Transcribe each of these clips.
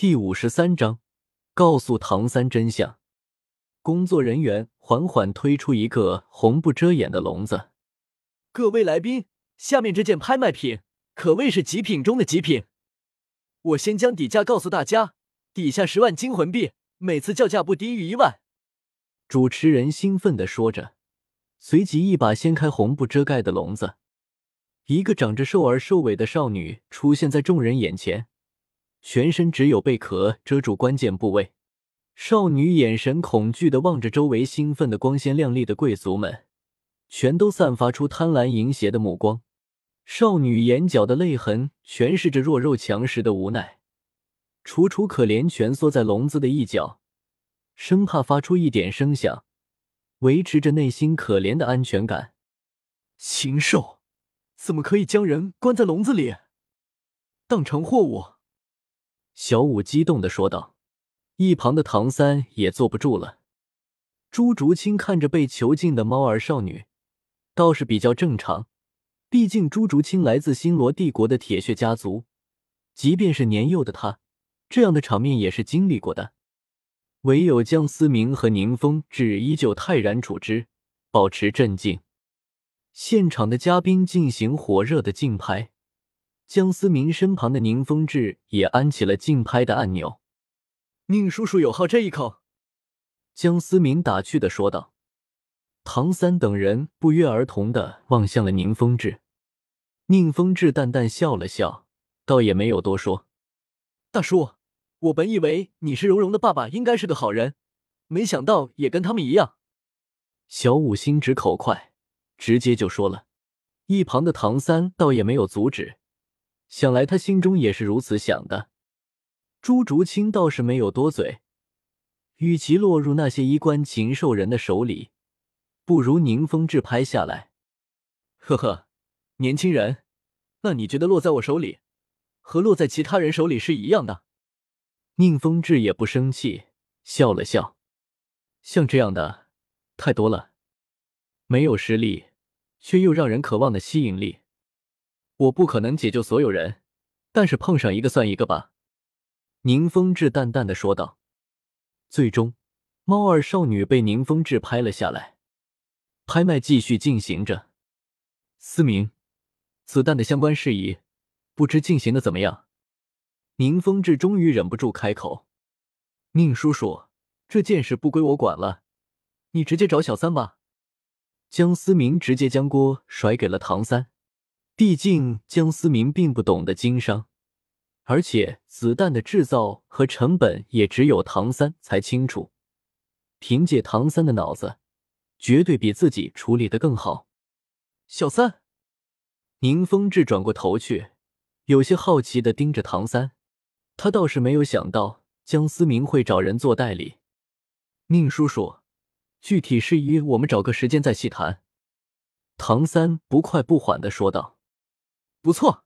第五十三章，告诉唐三真相。工作人员缓缓推出一个红不遮眼的笼子。各位来宾，下面这件拍卖品可谓是极品中的极品。我先将底价告诉大家，底下十万金魂币，每次叫价不低于一万。主持人兴奋的说着，随即一把掀开红布遮盖的笼子，一个长着瘦而瘦尾的少女出现在众人眼前。全身只有贝壳遮住关键部位，少女眼神恐惧的望着周围兴奋的光鲜亮丽的贵族们，全都散发出贪婪淫邪的目光。少女眼角的泪痕诠释着弱肉强食的无奈，楚楚可怜蜷缩在笼子的一角，生怕发出一点声响，维持着内心可怜的安全感。禽兽，怎么可以将人关在笼子里，当成货物？小五激动的说道，一旁的唐三也坐不住了。朱竹清看着被囚禁的猫儿少女，倒是比较正常，毕竟朱竹清来自星罗帝国的铁血家族，即便是年幼的他，这样的场面也是经历过的。唯有江思明和宁风致依旧泰然处之，保持镇静。现场的嘉宾进行火热的竞拍。江思明身旁的宁风致也按起了竞拍的按钮。宁叔叔有好这一口，江思明打趣的说道。唐三等人不约而同的望向了宁风致。宁风致淡淡笑了笑，倒也没有多说。大叔，我本以为你是蓉蓉的爸爸，应该是个好人，没想到也跟他们一样。小五心直口快，直接就说了。一旁的唐三倒也没有阻止。想来他心中也是如此想的。朱竹清倒是没有多嘴，与其落入那些衣冠禽兽人的手里，不如宁风致拍下来。呵呵，年轻人，那你觉得落在我手里，和落在其他人手里是一样的？宁风致也不生气，笑了笑。像这样的太多了，没有实力，却又让人渴望的吸引力。我不可能解救所有人，但是碰上一个算一个吧。”宁风致淡淡的说道。最终，猫儿少女被宁风致拍了下来。拍卖继续进行着。思明，子弹的相关事宜，不知进行的怎么样？宁风致终于忍不住开口：“宁叔叔，这件事不归我管了，你直接找小三吧。”江思明直接将锅甩给了唐三。毕竟江思明并不懂得经商，而且子弹的制造和成本也只有唐三才清楚。凭借唐三的脑子，绝对比自己处理的更好。小三，宁风致转过头去，有些好奇的盯着唐三。他倒是没有想到江思明会找人做代理。宁叔叔，具体事宜我们找个时间再细谈。唐三不快不缓的说道。不错，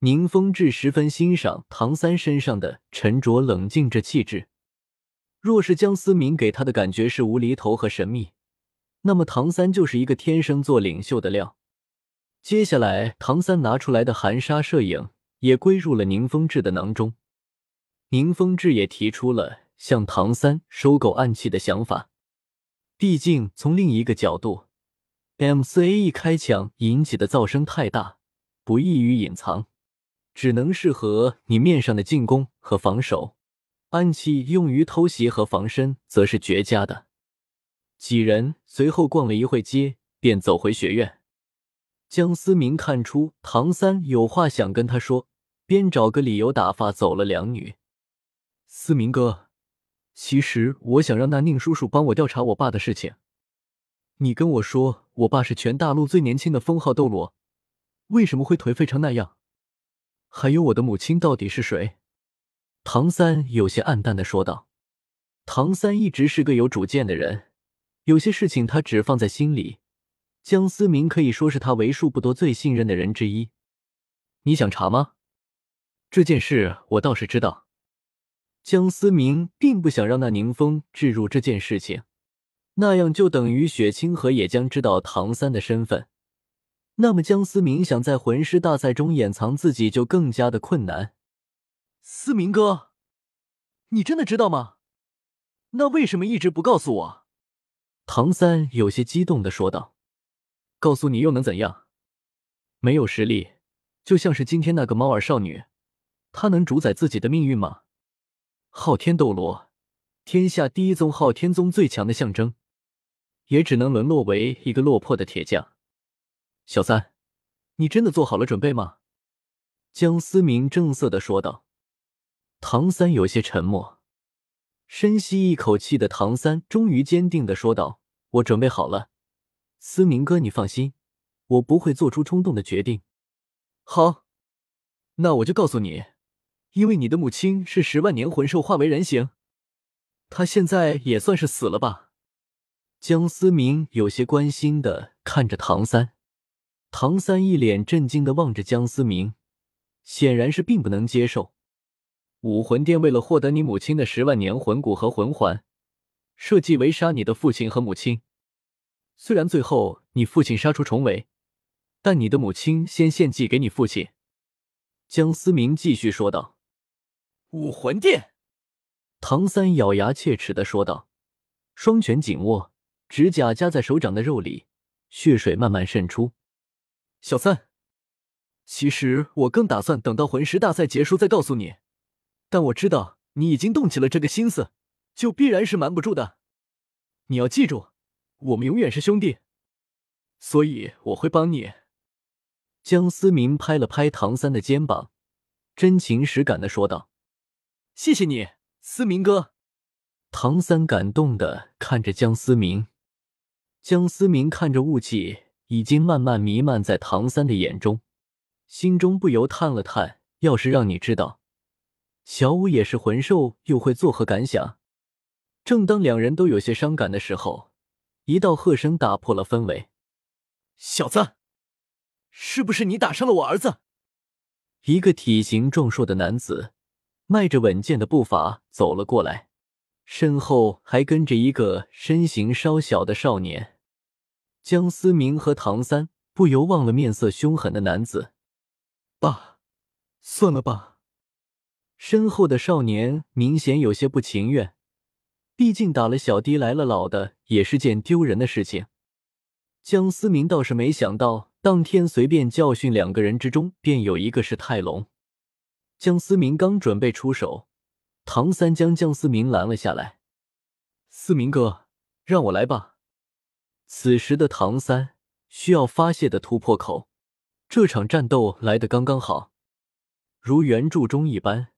宁风致十分欣赏唐三身上的沉着冷静这气质。若是江思明给他的感觉是无厘头和神秘，那么唐三就是一个天生做领袖的料。接下来，唐三拿出来的含沙射影也归入了宁风致的囊中。宁风致也提出了向唐三收购暗器的想法。毕竟，从另一个角度，M 四 A 一开抢引起的噪声太大。不易于隐藏，只能适合你面上的进攻和防守。暗器用于偷袭和防身，则是绝佳的。几人随后逛了一会街，便走回学院。江思明看出唐三有话想跟他说，便找个理由打发走了两女。思明哥，其实我想让那宁叔叔帮我调查我爸的事情。你跟我说，我爸是全大陆最年轻的封号斗罗。为什么会颓废成那样？还有我的母亲到底是谁？唐三有些暗淡的说道。唐三一直是个有主见的人，有些事情他只放在心里。江思明可以说是他为数不多最信任的人之一。你想查吗？这件事我倒是知道。江思明并不想让那宁风置入这件事情，那样就等于雪清河也将知道唐三的身份。那么江思明想在魂师大赛中掩藏自己就更加的困难。思明哥，你真的知道吗？那为什么一直不告诉我？唐三有些激动的说道：“告诉你又能怎样？没有实力，就像是今天那个猫耳少女，她能主宰自己的命运吗？昊天斗罗，天下第一宗昊天宗最强的象征，也只能沦落为一个落魄的铁匠。小三，你真的做好了准备吗？”江思明正色的说道。唐三有些沉默，深吸一口气的唐三终于坚定的说道：“我准备好了，思明哥，你放心，我不会做出冲动的决定。”好，那我就告诉你，因为你的母亲是十万年魂兽化为人形，她现在也算是死了吧？江思明有些关心的看着唐三，唐三一脸震惊的望着江思明，显然是并不能接受。武魂殿为了获得你母亲的十万年魂骨和魂环，设计围杀你的父亲和母亲。虽然最后你父亲杀出重围，但你的母亲先献祭给你父亲。江思明继续说道：“武魂殿。”唐三咬牙切齿的说道，双拳紧握，指甲夹在手掌的肉里，血水慢慢渗出。小三，其实我更打算等到魂师大赛结束再告诉你。但我知道你已经动起了这个心思，就必然是瞒不住的。你要记住，我们永远是兄弟，所以我会帮你。江思明拍了拍唐三的肩膀，真情实感的说道：“谢谢你，思明哥。”唐三感动的看着江思明，江思明看着雾气已经慢慢弥漫在唐三的眼中，心中不由叹了叹：要是让你知道。小五也是魂兽，又会作何感想？正当两人都有些伤感的时候，一道喝声打破了氛围：“小子，是不是你打伤了我儿子？”一个体型壮硕的男子迈着稳健的步伐走了过来，身后还跟着一个身形稍小的少年。江思明和唐三不由忘了面色凶狠的男子：“爸，算了吧。”身后的少年明显有些不情愿，毕竟打了小弟来了老的也是件丢人的事情。江思明倒是没想到，当天随便教训两个人之中，便有一个是泰隆。江思明刚准备出手，唐三将江思明拦了下来：“思明哥，让我来吧。”此时的唐三需要发泄的突破口，这场战斗来得刚刚好，如原著中一般。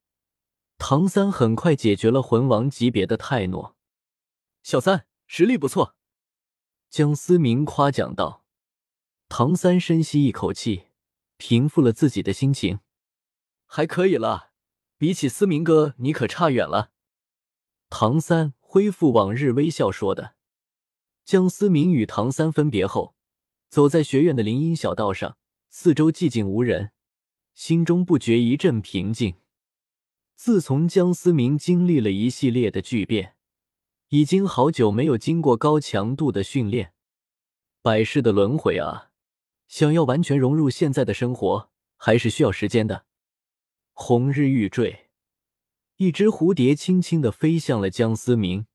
唐三很快解决了魂王级别的泰诺，小三实力不错。江思明夸奖道。唐三深吸一口气，平复了自己的心情，还可以了，比起思明哥，你可差远了。唐三恢复往日微笑说的。江思明与唐三分别后，走在学院的林荫小道上，四周寂静无人，心中不觉一阵平静。自从江思明经历了一系列的巨变，已经好久没有经过高强度的训练。百世的轮回啊，想要完全融入现在的生活，还是需要时间的。红日欲坠，一只蝴蝶轻轻的飞向了江思明。